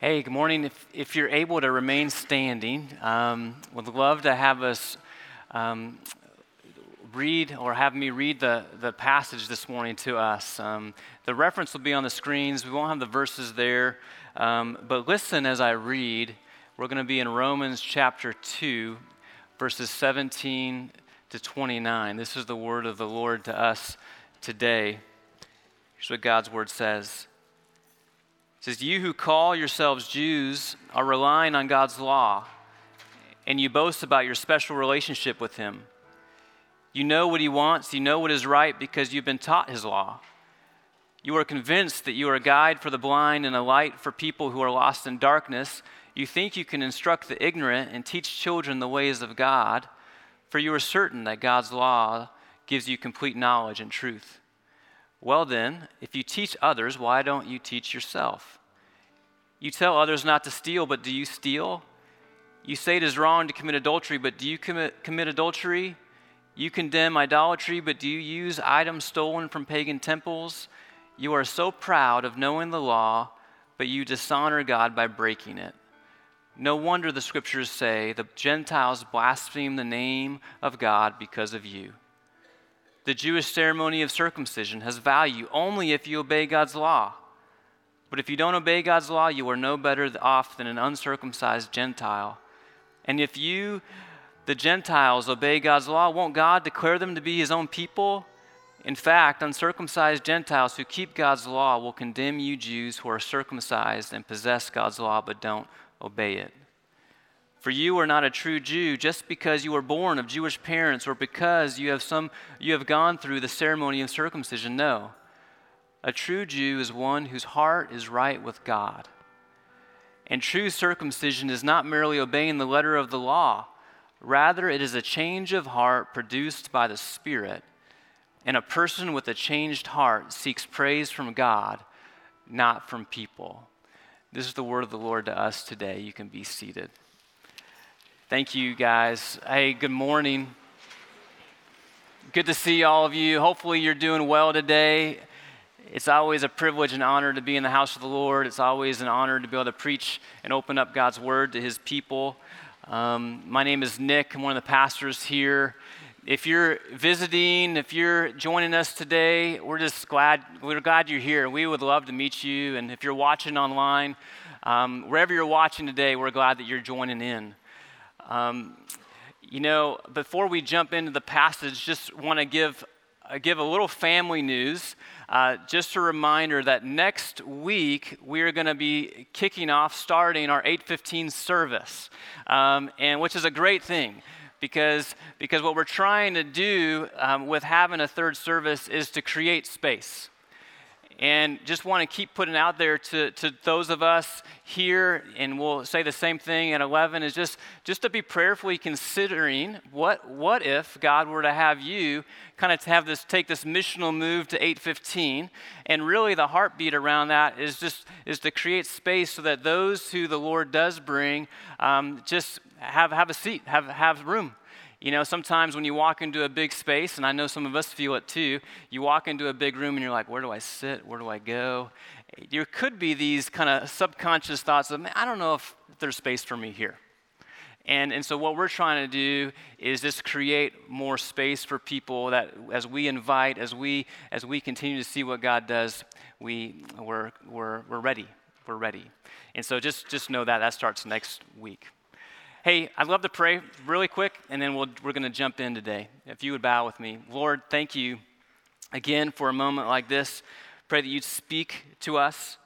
Hey, good morning. If, if you're able to remain standing, um, would love to have us um, read or have me read the, the passage this morning to us. Um, the reference will be on the screens. We won't have the verses there, um, but listen as I read. We're going to be in Romans chapter 2, verses 17 to 29. This is the word of the Lord to us today. Here's what God's word says. It says, You who call yourselves Jews are relying on God's law, and you boast about your special relationship with Him. You know what He wants, you know what is right because you've been taught His law. You are convinced that you are a guide for the blind and a light for people who are lost in darkness. You think you can instruct the ignorant and teach children the ways of God, for you are certain that God's law gives you complete knowledge and truth. Well, then, if you teach others, why don't you teach yourself? You tell others not to steal, but do you steal? You say it is wrong to commit adultery, but do you commit, commit adultery? You condemn idolatry, but do you use items stolen from pagan temples? You are so proud of knowing the law, but you dishonor God by breaking it. No wonder the scriptures say the Gentiles blaspheme the name of God because of you. The Jewish ceremony of circumcision has value only if you obey God's law. But if you don't obey God's law, you are no better off than an uncircumcised Gentile. And if you, the Gentiles, obey God's law, won't God declare them to be his own people? In fact, uncircumcised Gentiles who keep God's law will condemn you Jews who are circumcised and possess God's law but don't obey it. For you are not a true Jew just because you were born of Jewish parents or because you have, some, you have gone through the ceremony of circumcision. No. A true Jew is one whose heart is right with God. And true circumcision is not merely obeying the letter of the law, rather, it is a change of heart produced by the Spirit. And a person with a changed heart seeks praise from God, not from people. This is the word of the Lord to us today. You can be seated. Thank you, guys. Hey, good morning. Good to see all of you. Hopefully, you're doing well today. It's always a privilege and honor to be in the house of the Lord. It's always an honor to be able to preach and open up God's word to his people. Um, my name is Nick. I'm one of the pastors here. If you're visiting, if you're joining us today, we're just glad we're glad you're here. We would love to meet you. And if you're watching online, um, wherever you're watching today, we're glad that you're joining in. Um, you know, before we jump into the passage, just want to give, uh, give a little family news. Uh, just a reminder that next week we're going to be kicking off, starting our 8:15 service, um, and which is a great thing because because what we're trying to do um, with having a third service is to create space and just want to keep putting out there to, to those of us here, and we'll say the same thing at 11, is just, just to be prayerfully considering what, what if God were to have you kind of to have this, take this missional move to 815, and really the heartbeat around that is just, is to create space so that those who the Lord does bring um, just have, have a seat, have, have room. You know, sometimes when you walk into a big space, and I know some of us feel it too, you walk into a big room and you're like, where do I sit? Where do I go? There could be these kind of subconscious thoughts of, I don't know if there's space for me here. And, and so, what we're trying to do is just create more space for people that as we invite, as we, as we continue to see what God does, we, we're, we're, we're ready. We're ready. And so, just, just know that that starts next week. Hey, I'd love to pray really quick, and then we'll, we're going to jump in today. If you would bow with me. Lord, thank you again for a moment like this. Pray that you'd speak to us.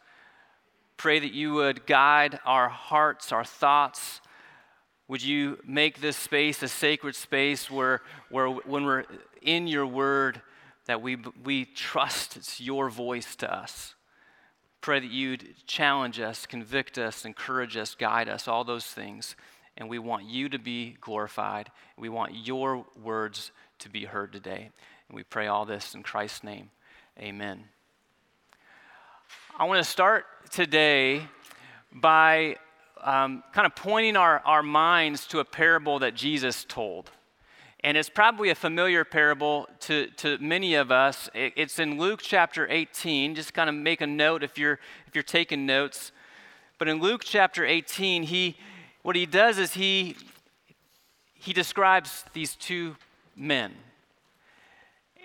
Pray that you would guide our hearts, our thoughts. Would you make this space a sacred space where, where when we're in your word, that we, we trust it's your voice to us? Pray that you'd challenge us, convict us, encourage us, guide us, all those things and we want you to be glorified. We want your words to be heard today. And we pray all this in Christ's name. Amen. I want to start today by um, kind of pointing our, our minds to a parable that Jesus told. And it's probably a familiar parable to, to many of us. It, it's in Luke chapter 18. Just kind of make a note if you're, if you're taking notes. But in Luke chapter 18, he, what he does is he, he describes these two men.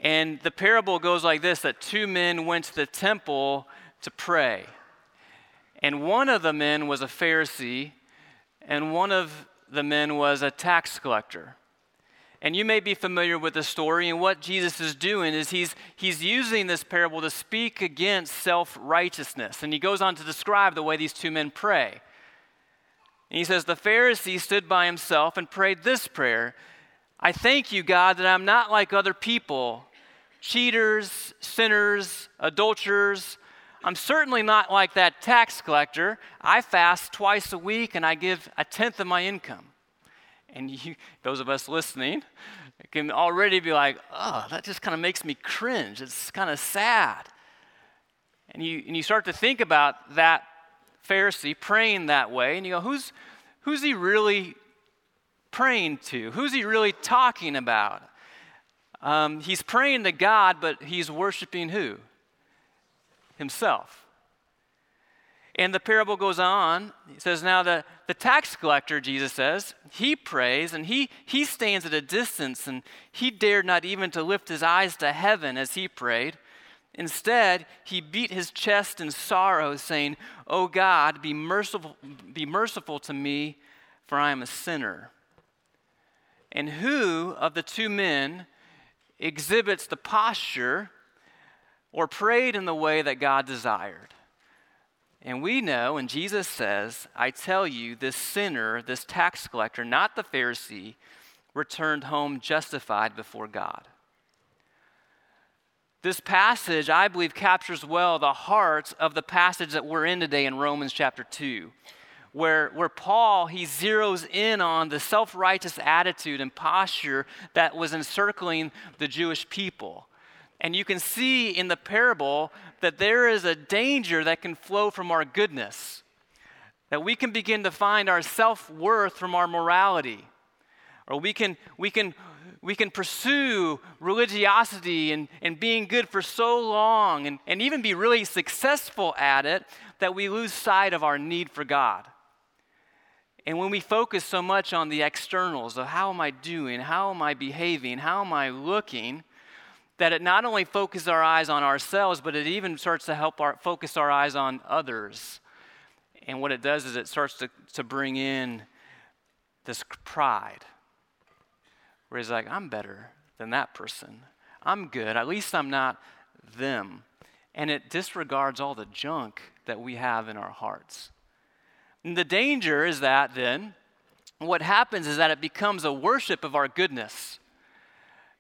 And the parable goes like this that two men went to the temple to pray. And one of the men was a Pharisee, and one of the men was a tax collector. And you may be familiar with the story, and what Jesus is doing is he's, he's using this parable to speak against self righteousness. And he goes on to describe the way these two men pray. And he says, The Pharisee stood by himself and prayed this prayer I thank you, God, that I'm not like other people, cheaters, sinners, adulterers. I'm certainly not like that tax collector. I fast twice a week and I give a tenth of my income. And you, those of us listening can already be like, oh, that just kind of makes me cringe. It's kind of sad. And you, and you start to think about that Pharisee praying that way, and you go, who's, who's he really praying to? Who's he really talking about? Um, he's praying to God, but he's worshiping who? Himself. And the parable goes on. He says, Now the, the tax collector, Jesus says, he prays and he, he stands at a distance and he dared not even to lift his eyes to heaven as he prayed. Instead, he beat his chest in sorrow, saying, O God, be merciful, be merciful to me, for I am a sinner. And who of the two men exhibits the posture or prayed in the way that God desired? And we know, and Jesus says, I tell you, this sinner, this tax collector, not the Pharisee, returned home justified before God. This passage, I believe, captures well the heart of the passage that we're in today in Romans chapter 2, where, where Paul, he zeroes in on the self-righteous attitude and posture that was encircling the Jewish people. And you can see in the parable that there is a danger that can flow from our goodness, that we can begin to find our self worth from our morality, or we can, we can, we can pursue religiosity and, and being good for so long and, and even be really successful at it that we lose sight of our need for God. And when we focus so much on the externals of how am I doing, how am I behaving, how am I looking, that it not only focuses our eyes on ourselves, but it even starts to help our, focus our eyes on others. And what it does is it starts to, to bring in this pride, where he's like, I'm better than that person. I'm good. At least I'm not them. And it disregards all the junk that we have in our hearts. And the danger is that then, what happens is that it becomes a worship of our goodness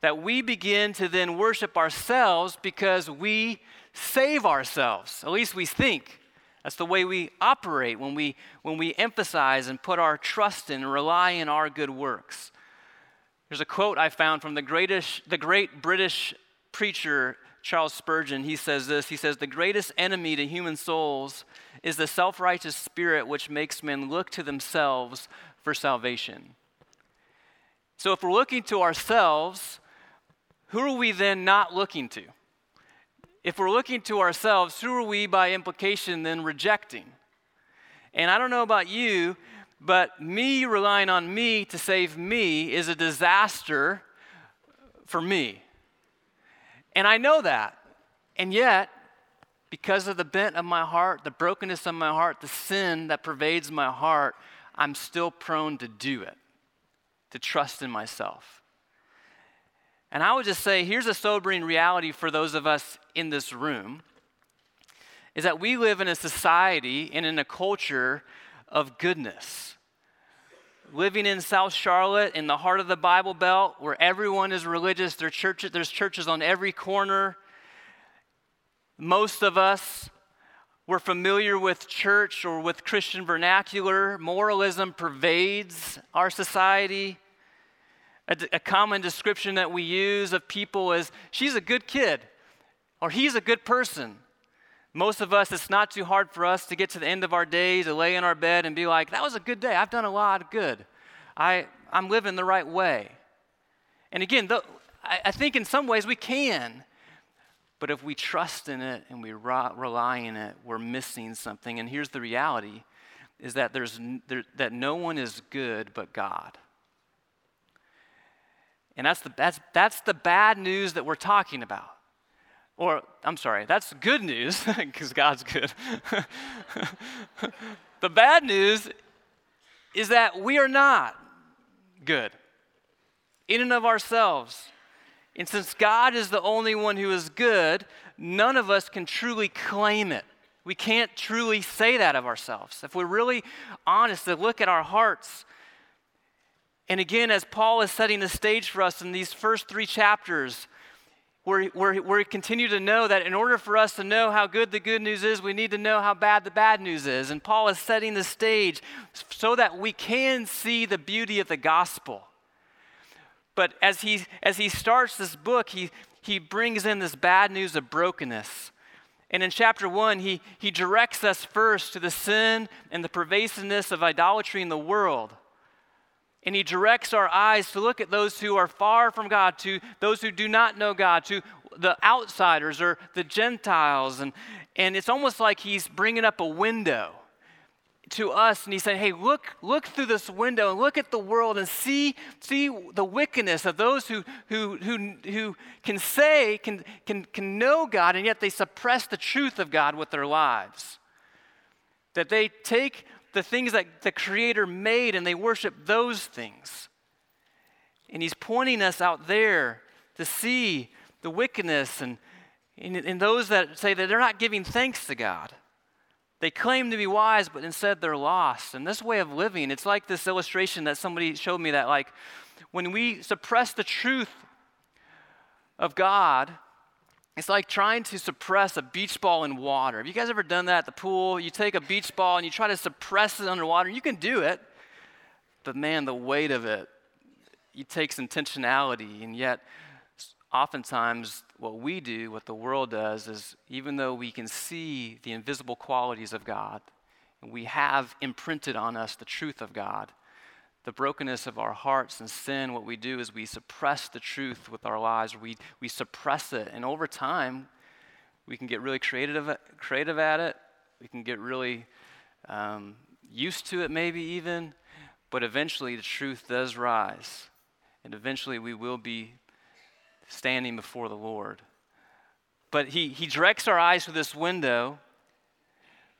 that we begin to then worship ourselves because we save ourselves. At least we think. That's the way we operate when we, when we emphasize and put our trust in and rely in our good works. There's a quote I found from the, greatest, the great British preacher Charles Spurgeon. He says this He says, The greatest enemy to human souls is the self righteous spirit which makes men look to themselves for salvation. So if we're looking to ourselves, who are we then not looking to? If we're looking to ourselves, who are we by implication then rejecting? And I don't know about you, but me relying on me to save me is a disaster for me. And I know that. And yet, because of the bent of my heart, the brokenness of my heart, the sin that pervades my heart, I'm still prone to do it, to trust in myself. And I would just say here's a sobering reality for those of us in this room is that we live in a society and in a culture of goodness. Living in South Charlotte, in the heart of the Bible Belt, where everyone is religious, there churches, there's churches on every corner. Most of us, we're familiar with church or with Christian vernacular. Moralism pervades our society. A, a common description that we use of people is she's a good kid or he's a good person. Most of us, it's not too hard for us to get to the end of our days, to lay in our bed and be like, that was a good day. I've done a lot of good. I, I'm living the right way. And again, I, I think in some ways we can. But if we trust in it and we rely in it, we're missing something. And here's the reality is that, there's, there, that no one is good but God. And that's the, that's, that's the bad news that we're talking about. Or, I'm sorry, that's good news because God's good. the bad news is that we are not good in and of ourselves. And since God is the only one who is good, none of us can truly claim it. We can't truly say that of ourselves. If we're really honest to look at our hearts, and again, as Paul is setting the stage for us in these first three chapters, where, where, where we continue to know that in order for us to know how good the good news is, we need to know how bad the bad news is. And Paul is setting the stage so that we can see the beauty of the gospel. But as he, as he starts this book, he, he brings in this bad news of brokenness. And in chapter one, he, he directs us first to the sin and the pervasiveness of idolatry in the world. And he directs our eyes to look at those who are far from God, to those who do not know God, to the outsiders or the Gentiles. And, and it's almost like he's bringing up a window to us and he's saying, hey, look, look through this window and look at the world and see, see the wickedness of those who, who, who, who can say, can, can, can know God, and yet they suppress the truth of God with their lives. That they take the things that the Creator made and they worship those things. And He's pointing us out there to see the wickedness and, and, and those that say that they're not giving thanks to God. They claim to be wise, but instead they're lost. And this way of living, it's like this illustration that somebody showed me that, like, when we suppress the truth of God, it's like trying to suppress a beach ball in water. Have you guys ever done that at the pool? You take a beach ball and you try to suppress it underwater. You can do it, but man, the weight of it, it takes intentionality. And yet, oftentimes, what we do, what the world does, is even though we can see the invisible qualities of God, we have imprinted on us the truth of God, the brokenness of our hearts and sin, what we do is we suppress the truth with our lives. We, we suppress it. And over time, we can get really creative, creative at it. We can get really um, used to it, maybe even. But eventually, the truth does rise. And eventually, we will be standing before the Lord. But he, he directs our eyes to this window.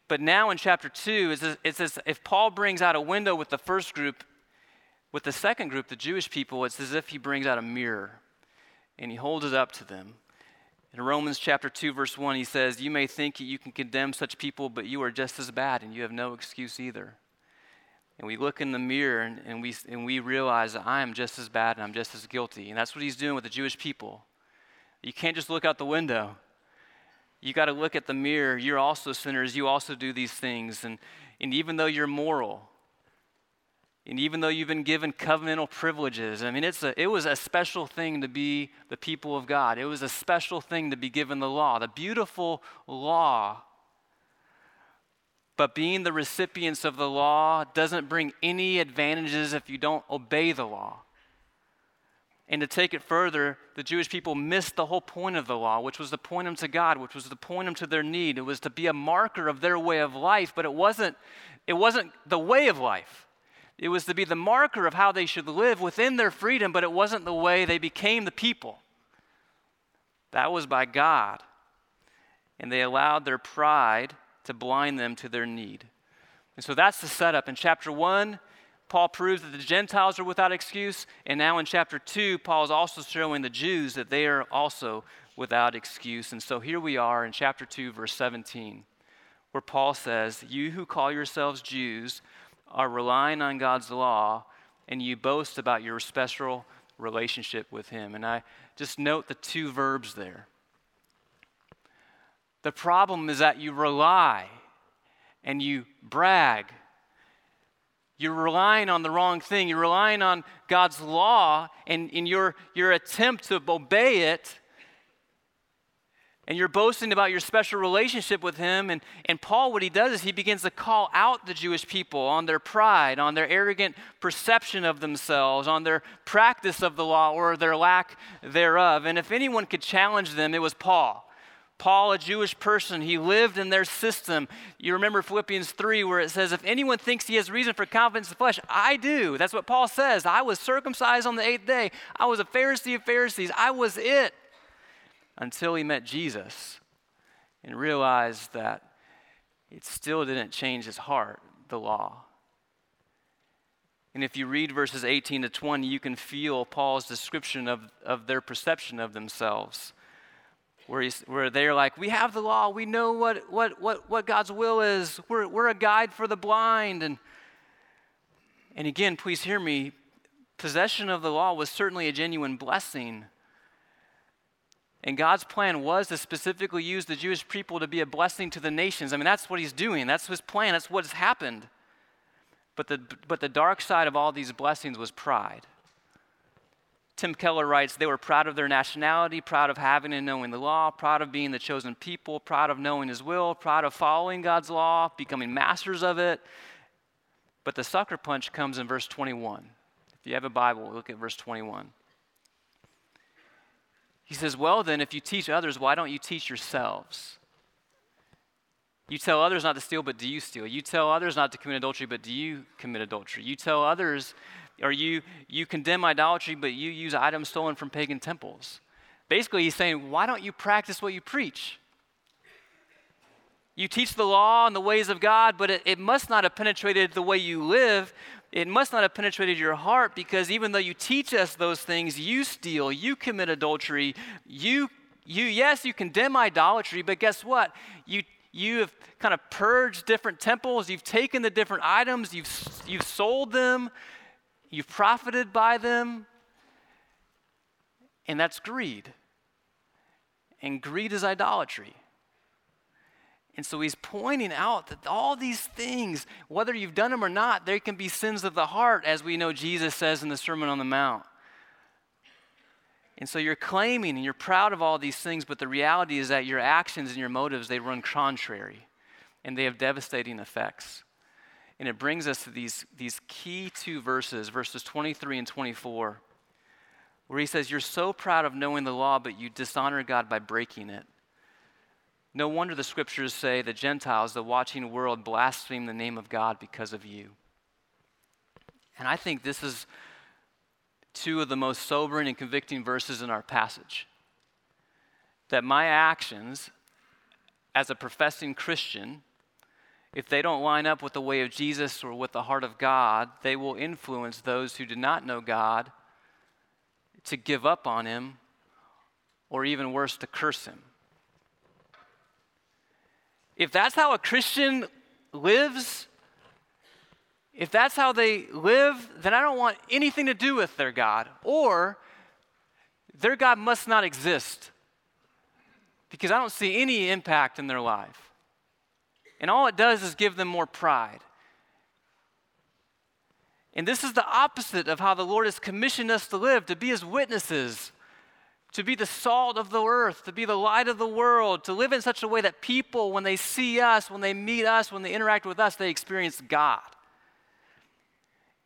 But now in chapter 2, it's as, it's as if Paul brings out a window with the first group with the second group, the Jewish people, it's as if he brings out a mirror and he holds it up to them. In Romans chapter 2, verse 1, he says, You may think you can condemn such people, but you are just as bad and you have no excuse either. And we look in the mirror and, and, we, and we realize that I am just as bad and I'm just as guilty. And that's what he's doing with the Jewish people. You can't just look out the window. You got to look at the mirror. You're also sinners. You also do these things. And, and even though you're moral, and even though you've been given covenantal privileges, I mean, it's a, it was a special thing to be the people of God. It was a special thing to be given the law, the beautiful law. But being the recipients of the law doesn't bring any advantages if you don't obey the law. And to take it further, the Jewish people missed the whole point of the law, which was to point them to God, which was to point them to their need. It was to be a marker of their way of life, but it wasn't, it wasn't the way of life. It was to be the marker of how they should live within their freedom, but it wasn't the way they became the people. That was by God. And they allowed their pride to blind them to their need. And so that's the setup. In chapter 1, Paul proves that the Gentiles are without excuse. And now in chapter 2, Paul is also showing the Jews that they are also without excuse. And so here we are in chapter 2, verse 17, where Paul says, You who call yourselves Jews, are relying on God's law and you boast about your special relationship with Him. And I just note the two verbs there. The problem is that you rely and you brag. You're relying on the wrong thing. You're relying on God's law, and in your, your attempt to obey it, and you're boasting about your special relationship with him. And, and Paul, what he does is he begins to call out the Jewish people on their pride, on their arrogant perception of themselves, on their practice of the law or their lack thereof. And if anyone could challenge them, it was Paul. Paul, a Jewish person, he lived in their system. You remember Philippians 3, where it says, If anyone thinks he has reason for confidence in the flesh, I do. That's what Paul says. I was circumcised on the eighth day. I was a Pharisee of Pharisees. I was it until he met Jesus and realized that it still didn't change his heart, the law. And if you read verses 18 to 20, you can feel Paul's description of, of their perception of themselves where, where they're like, We have the law, we know what, what, what, what God's will is, we're, we're a guide for the blind. And, and again, please hear me possession of the law was certainly a genuine blessing. And God's plan was to specifically use the Jewish people to be a blessing to the nations. I mean, that's what he's doing. That's his plan. That's what has happened. But the, but the dark side of all these blessings was pride. Tim Keller writes, they were proud of their nationality, proud of having and knowing the law, proud of being the chosen people, proud of knowing his will, proud of following God's law, becoming masters of it. But the sucker punch comes in verse 21. If you have a Bible, look at verse 21. He says, Well, then, if you teach others, why don't you teach yourselves? You tell others not to steal, but do you steal? You tell others not to commit adultery, but do you commit adultery? You tell others or you, you condemn idolatry, but you use items stolen from pagan temples. Basically, he's saying, why don't you practice what you preach? You teach the law and the ways of God, but it, it must not have penetrated the way you live. It must not have penetrated your heart because even though you teach us those things, you steal, you commit adultery, you, you yes, you condemn idolatry, but guess what? You, you have kind of purged different temples, you've taken the different items, you've, you've sold them, You've profited by them, and that's greed. And greed is idolatry. And so he's pointing out that all these things, whether you've done them or not, they can be sins of the heart, as we know Jesus says in the Sermon on the Mount. And so you're claiming and you're proud of all these things, but the reality is that your actions and your motives, they run contrary and they have devastating effects. And it brings us to these, these key two verses, verses 23 and 24, where he says, You're so proud of knowing the law, but you dishonor God by breaking it. No wonder the scriptures say the Gentiles, the watching world, blaspheme the name of God because of you. And I think this is two of the most sobering and convicting verses in our passage. That my actions as a professing Christian if they don't line up with the way of Jesus or with the heart of God, they will influence those who do not know God to give up on Him or even worse, to curse Him. If that's how a Christian lives, if that's how they live, then I don't want anything to do with their God. Or their God must not exist because I don't see any impact in their life. And all it does is give them more pride. And this is the opposite of how the Lord has commissioned us to live, to be his witnesses, to be the salt of the earth, to be the light of the world, to live in such a way that people, when they see us, when they meet us, when they interact with us, they experience God.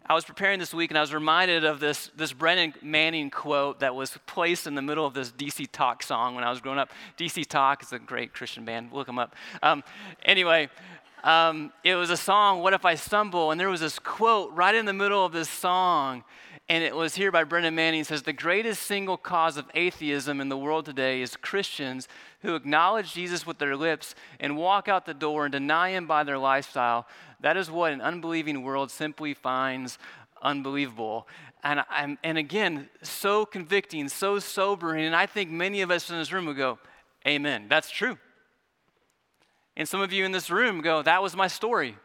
I was preparing this week and I was reminded of this, this Brennan Manning quote that was placed in the middle of this DC Talk song when I was growing up. DC Talk is a great Christian band. Look them up. Um, anyway, um, it was a song, What If I Stumble? And there was this quote right in the middle of this song. And it was here by Brennan Manning. Says, The greatest single cause of atheism in the world today is Christians who acknowledge Jesus with their lips and walk out the door and deny him by their lifestyle. That is what an unbelieving world simply finds unbelievable. And, I'm, and again, so convicting, so sobering. And I think many of us in this room would go, Amen. That's true. And some of you in this room go, That was my story.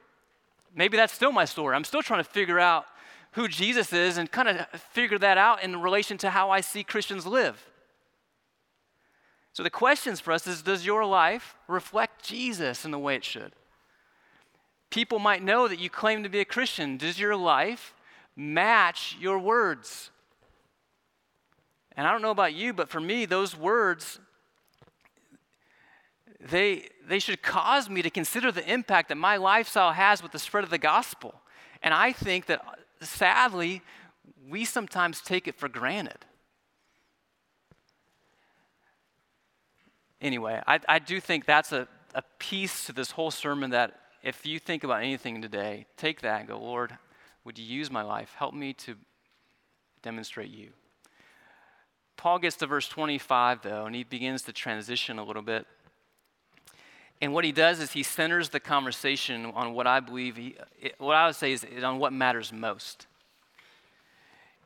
Maybe that's still my story. I'm still trying to figure out who Jesus is and kind of figure that out in relation to how I see Christians live. So the questions for us is Does your life reflect Jesus in the way it should? people might know that you claim to be a Christian. Does your life match your words? And I don't know about you, but for me, those words, they, they should cause me to consider the impact that my lifestyle has with the spread of the gospel. And I think that sadly, we sometimes take it for granted. anyway, I, I do think that's a, a piece to this whole sermon that if you think about anything today, take that and go, Lord, would you use my life? Help me to demonstrate you. Paul gets to verse 25, though, and he begins to transition a little bit. And what he does is he centers the conversation on what I believe, he, what I would say is on what matters most.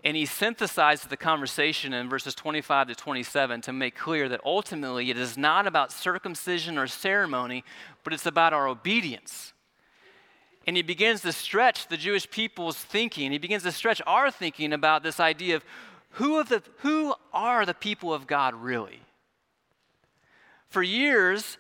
And he synthesizes the conversation in verses 25 to 27 to make clear that ultimately it is not about circumcision or ceremony, but it's about our obedience. And he begins to stretch the Jewish people's thinking. He begins to stretch our thinking about this idea of who, of the, who are the people of God really? For years,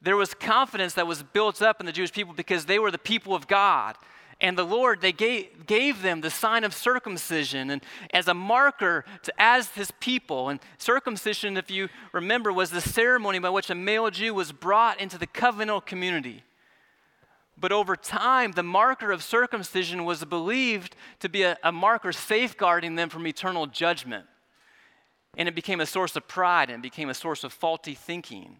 there was confidence that was built up in the Jewish people because they were the people of God. And the Lord, they gave, gave them the sign of circumcision and as a marker to, as his people. And circumcision, if you remember, was the ceremony by which a male Jew was brought into the covenantal community. But over time, the marker of circumcision was believed to be a, a marker safeguarding them from eternal judgment. And it became a source of pride and it became a source of faulty thinking.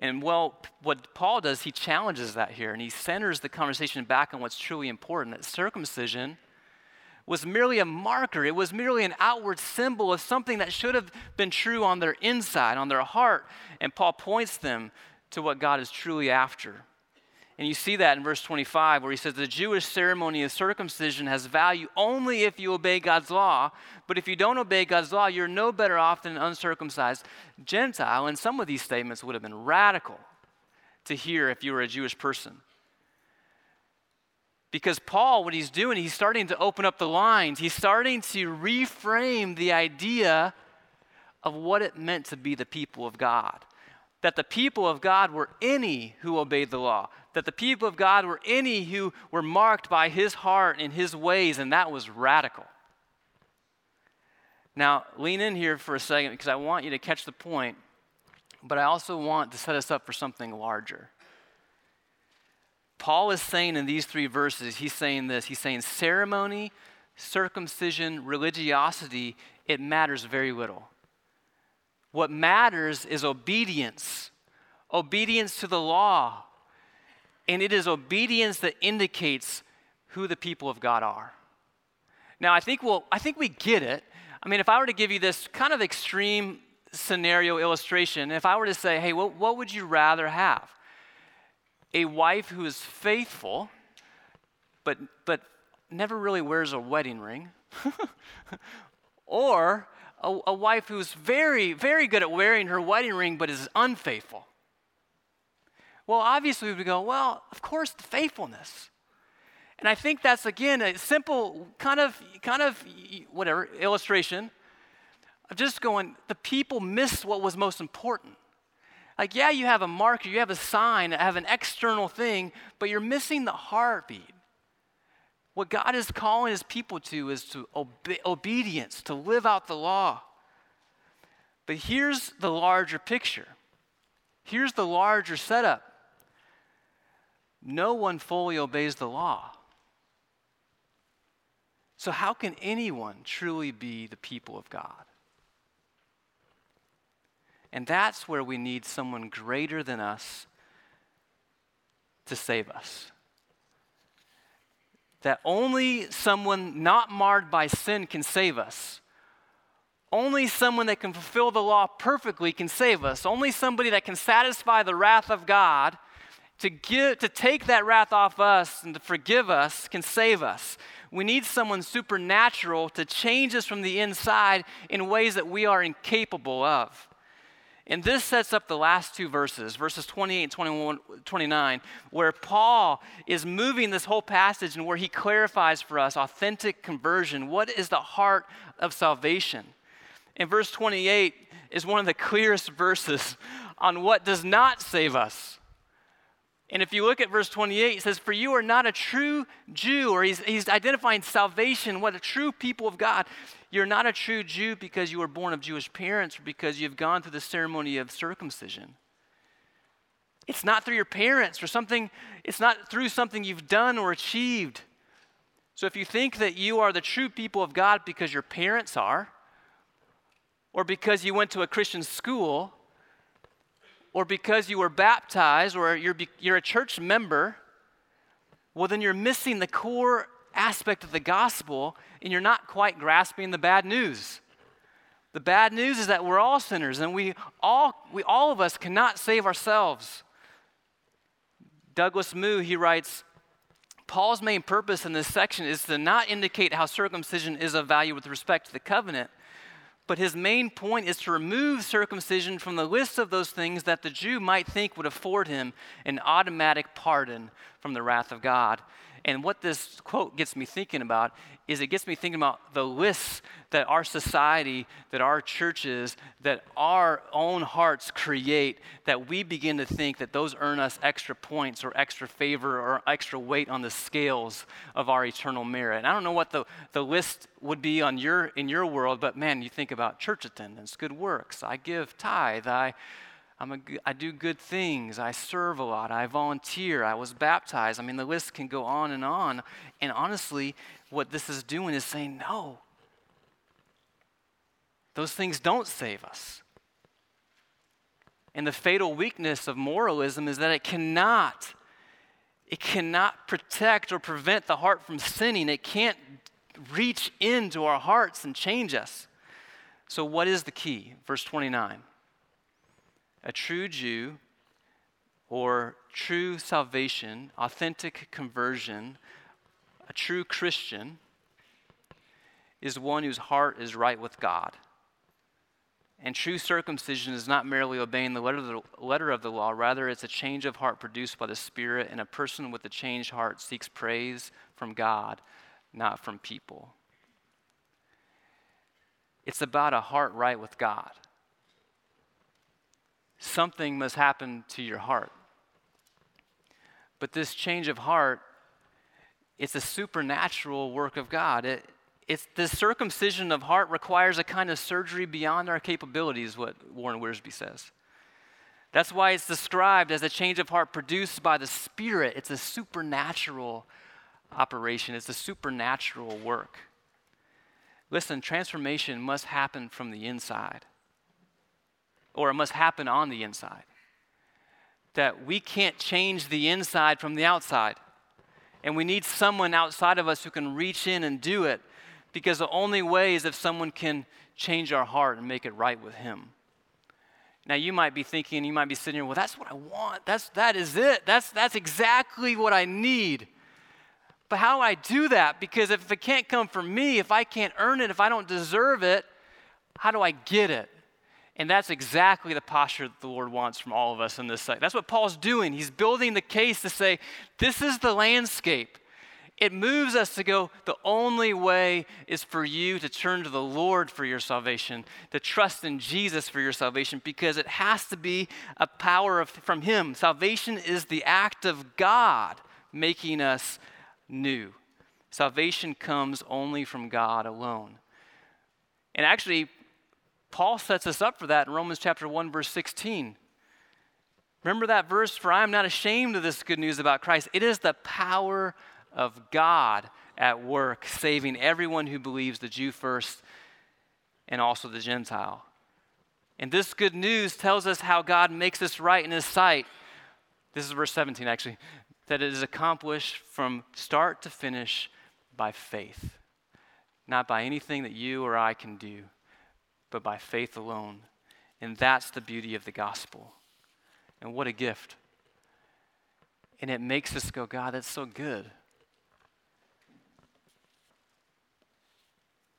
And well, what Paul does, he challenges that here and he centers the conversation back on what's truly important that circumcision was merely a marker, it was merely an outward symbol of something that should have been true on their inside, on their heart. And Paul points them to what God is truly after. And you see that in verse 25, where he says, The Jewish ceremony of circumcision has value only if you obey God's law. But if you don't obey God's law, you're no better off than an uncircumcised Gentile. And some of these statements would have been radical to hear if you were a Jewish person. Because Paul, what he's doing, he's starting to open up the lines. He's starting to reframe the idea of what it meant to be the people of God that the people of God were any who obeyed the law, that the people of God were any who were marked by his heart and his ways, and that was radical. Now, lean in here for a second because I want you to catch the point, but I also want to set us up for something larger. Paul is saying in these three verses, he's saying this he's saying ceremony, circumcision, religiosity, it matters very little. What matters is obedience, obedience to the law. And it is obedience that indicates who the people of God are. Now, I think, we'll, I think we get it. I mean, if I were to give you this kind of extreme scenario illustration, if I were to say, hey, what, what would you rather have? A wife who is faithful, but, but never really wears a wedding ring, or a, a wife who's very, very good at wearing her wedding ring but is unfaithful? Well, obviously, we go, well, of course, the faithfulness. And I think that's again a simple kind of kind of whatever illustration of just going, the people missed what was most important. Like, yeah, you have a marker, you have a sign, you have an external thing, but you're missing the heartbeat. What God is calling his people to is to obe- obedience, to live out the law. But here's the larger picture. Here's the larger setup. No one fully obeys the law. So, how can anyone truly be the people of God? And that's where we need someone greater than us to save us that only someone not marred by sin can save us. Only someone that can fulfill the law perfectly can save us. Only somebody that can satisfy the wrath of God to, give, to take that wrath off us and to forgive us can save us. We need someone supernatural to change us from the inside in ways that we are incapable of. And this sets up the last two verses, verses 28 and 21, 29, where Paul is moving this whole passage and where he clarifies for us authentic conversion. What is the heart of salvation? And verse 28 is one of the clearest verses on what does not save us. And if you look at verse 28, it says, For you are not a true Jew, or he's, he's identifying salvation, what a true people of God. You're not a true Jew because you were born of Jewish parents or because you've gone through the ceremony of circumcision. It's not through your parents or something, it's not through something you've done or achieved. So if you think that you are the true people of God because your parents are, or because you went to a Christian school, or because you were baptized or you're, you're a church member, well, then you're missing the core aspect of the gospel and you're not quite grasping the bad news. The bad news is that we're all sinners and we all, we, all of us cannot save ourselves. Douglas Moo, he writes, Paul's main purpose in this section is to not indicate how circumcision is of value with respect to the covenant, but his main point is to remove circumcision from the list of those things that the Jew might think would afford him an automatic pardon from the wrath of God. And what this quote gets me thinking about is it gets me thinking about the lists that our society, that our churches, that our own hearts create, that we begin to think that those earn us extra points or extra favor or extra weight on the scales of our eternal merit. And I don't know what the, the list would be on your, in your world, but man, you think about church attendance, good works, I give tithe, I I'm a, I do good things. I serve a lot. I volunteer. I was baptized. I mean, the list can go on and on. And honestly, what this is doing is saying, no, those things don't save us. And the fatal weakness of moralism is that it cannot, it cannot protect or prevent the heart from sinning. It can't reach into our hearts and change us. So, what is the key? Verse 29 a true Jew or true salvation, authentic conversion, a true Christian is one whose heart is right with God. And true circumcision is not merely obeying the letter, of the letter of the law, rather, it's a change of heart produced by the Spirit, and a person with a changed heart seeks praise from God, not from people. It's about a heart right with God something must happen to your heart. But this change of heart, it's a supernatural work of God. It, it's this circumcision of heart requires a kind of surgery beyond our capabilities, what Warren Wiersbe says. That's why it's described as a change of heart produced by the Spirit. It's a supernatural operation, it's a supernatural work. Listen, transformation must happen from the inside or it must happen on the inside. That we can't change the inside from the outside. And we need someone outside of us who can reach in and do it because the only way is if someone can change our heart and make it right with Him. Now you might be thinking, you might be sitting here, well, that's what I want. That's that is it. That's that's exactly what I need. But how do I do that? Because if it can't come from me, if I can't earn it, if I don't deserve it, how do I get it? And that's exactly the posture that the Lord wants from all of us in this site. That's what Paul's doing. He's building the case to say, this is the landscape. It moves us to go, the only way is for you to turn to the Lord for your salvation, to trust in Jesus for your salvation, because it has to be a power of, from Him. Salvation is the act of God making us new. Salvation comes only from God alone. And actually, Paul sets us up for that in Romans chapter 1 verse 16. Remember that verse for I am not ashamed of this good news about Christ. It is the power of God at work saving everyone who believes the Jew first and also the Gentile. And this good news tells us how God makes us right in his sight. This is verse 17 actually. That it is accomplished from start to finish by faith, not by anything that you or I can do but by faith alone. And that's the beauty of the gospel. And what a gift. And it makes us go, God, that's so good.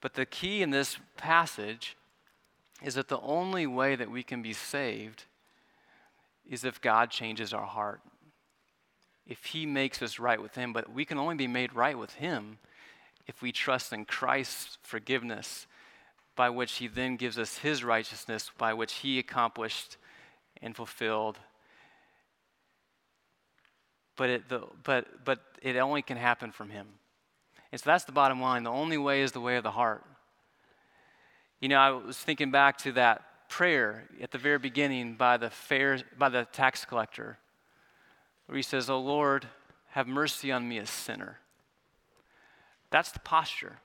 But the key in this passage is that the only way that we can be saved is if God changes our heart. If He makes us right with Him, but we can only be made right with Him if we trust in Christ's forgiveness by which he then gives us his righteousness, by which he accomplished and fulfilled. But it, the, but, but it only can happen from him. And so that's the bottom line. The only way is the way of the heart. You know, I was thinking back to that prayer at the very beginning by the, fair, by the tax collector, where he says, Oh Lord, have mercy on me, a sinner. That's the posture.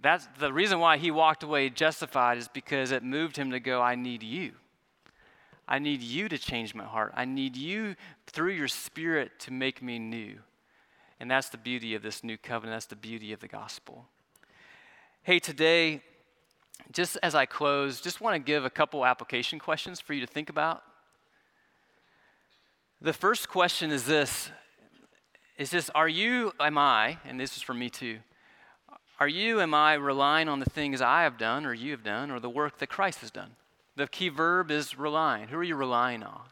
That's the reason why he walked away justified is because it moved him to go, I need you. I need you to change my heart. I need you, through your spirit, to make me new. And that's the beauty of this new covenant. That's the beauty of the gospel. Hey, today, just as I close, just want to give a couple application questions for you to think about. The first question is this is this are you am I and this is for me too. Are you am I relying on the things I have done or you have done or the work that Christ has done? The key verb is relying. Who are you relying on?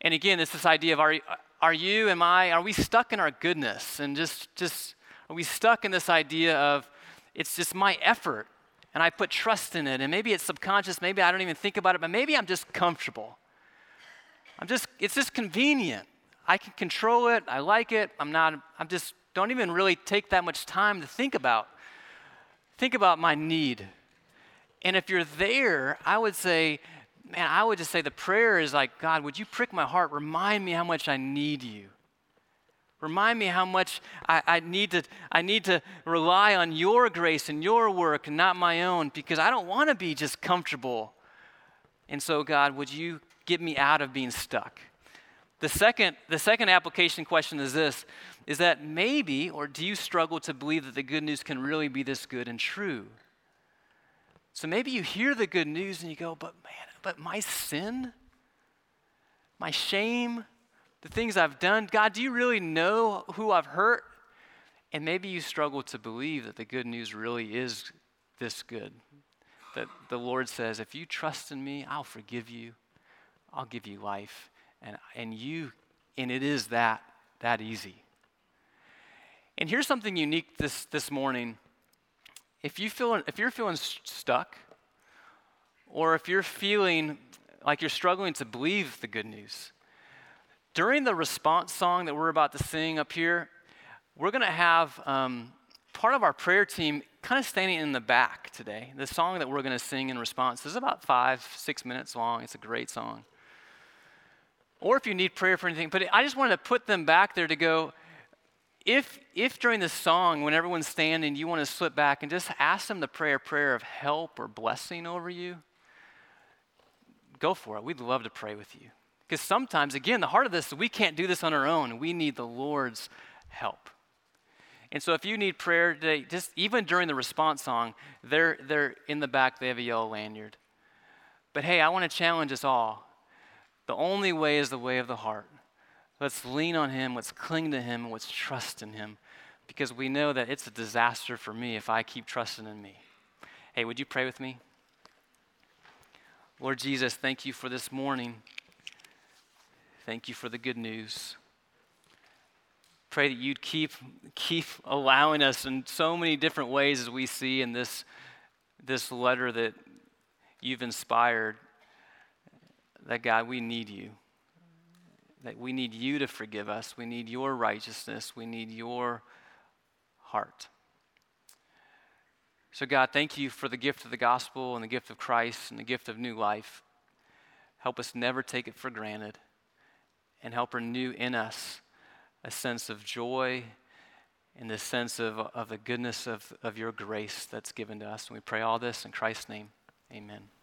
And again, it's this idea of are, are you, am I, are we stuck in our goodness? And just, just, are we stuck in this idea of it's just my effort and I put trust in it? And maybe it's subconscious, maybe I don't even think about it, but maybe I'm just comfortable. I'm just, it's just convenient. I can control it, I like it, I'm not, I'm just, don't even really take that much time to think about. Think about my need and if you're there, I would say, man, I would just say the prayer is like, God, would you prick my heart? Remind me how much I need you. Remind me how much I, I, need to, I need to rely on your grace and your work and not my own because I don't want to be just comfortable. And so, God, would you get me out of being stuck? The second, the second application question is this is that maybe, or do you struggle to believe that the good news can really be this good and true? So maybe you hear the good news and you go, but man, but my sin, my shame, the things I've done, God, do you really know who I've hurt? And maybe you struggle to believe that the good news really is this good. That the Lord says, if you trust in me, I'll forgive you, I'll give you life. And, and you, and it is that, that easy. And here's something unique this, this morning if, you feel, if you're feeling stuck, or if you're feeling like you're struggling to believe the good news, during the response song that we're about to sing up here, we're going to have um, part of our prayer team kind of standing in the back today. The song that we're going to sing in response is about five, six minutes long. It's a great song. Or if you need prayer for anything, but I just wanted to put them back there to go, if, if during the song, when everyone's standing, you want to slip back and just ask them to pray a prayer of help or blessing over you, go for it. We'd love to pray with you. Because sometimes, again, the heart of this is we can't do this on our own. We need the Lord's help. And so if you need prayer today, just even during the response song, they're, they're in the back, they have a yellow lanyard. But hey, I want to challenge us all. The only way is the way of the heart. Let's lean on Him, let's cling to Him, let's trust in Him because we know that it's a disaster for me if I keep trusting in me. Hey, would you pray with me? Lord Jesus, thank you for this morning. Thank you for the good news. Pray that you'd keep, keep allowing us in so many different ways as we see in this, this letter that you've inspired. That God, we need you that we need you to forgive us. We need your righteousness. We need your heart. So, God, thank you for the gift of the gospel and the gift of Christ and the gift of new life. Help us never take it for granted and help renew in us a sense of joy and the sense of, of the goodness of, of your grace that's given to us. And we pray all this in Christ's name. Amen.